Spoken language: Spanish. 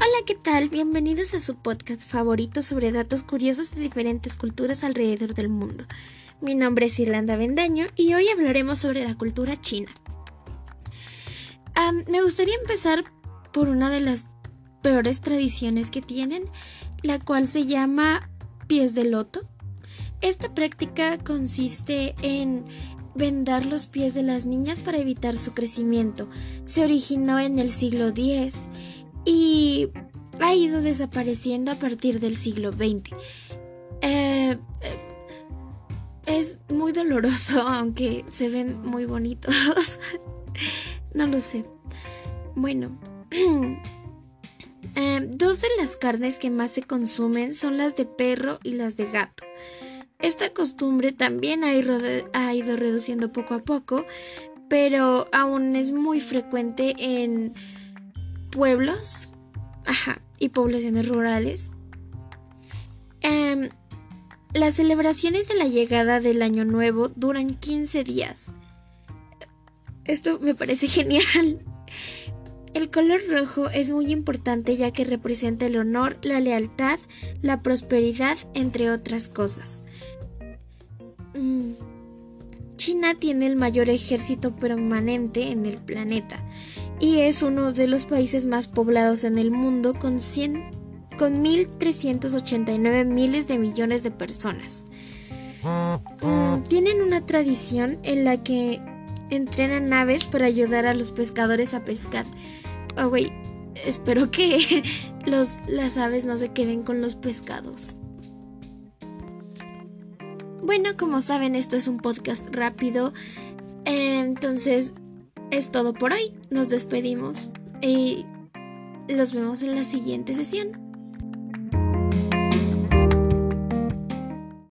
Hola, ¿qué tal? Bienvenidos a su podcast favorito sobre datos curiosos de diferentes culturas alrededor del mundo. Mi nombre es Irlanda Vendaño y hoy hablaremos sobre la cultura china. me gustaría empezar por una de las peores tradiciones que tienen, la cual se llama pies de loto. Esta práctica consiste en vendar los pies de las niñas para evitar su crecimiento. Se originó en el siglo X y ha ido desapareciendo a partir del siglo XX. Eh, eh, es muy doloroso, aunque se ven muy bonitos. no lo sé. Bueno, eh, dos de las carnes que más se consumen son las de perro y las de gato. Esta costumbre también ha ido, ha ido reduciendo poco a poco, pero aún es muy frecuente en pueblos ajá, y poblaciones rurales. Em, las celebraciones de la llegada del Año Nuevo duran 15 días. Esto me parece genial. El color rojo es muy importante ya que representa el honor, la lealtad, la prosperidad, entre otras cosas. Mm, China tiene el mayor ejército permanente en el planeta y es uno de los países más poblados en el mundo con, 100, con 1.389 miles de millones de personas. Mm, tienen una tradición en la que entrenan aves para ayudar a los pescadores a pescar. Oh, güey, espero que los, las aves no se queden con los pescados. Bueno, como saben, esto es un podcast rápido. Entonces, es todo por hoy. Nos despedimos y los vemos en la siguiente sesión.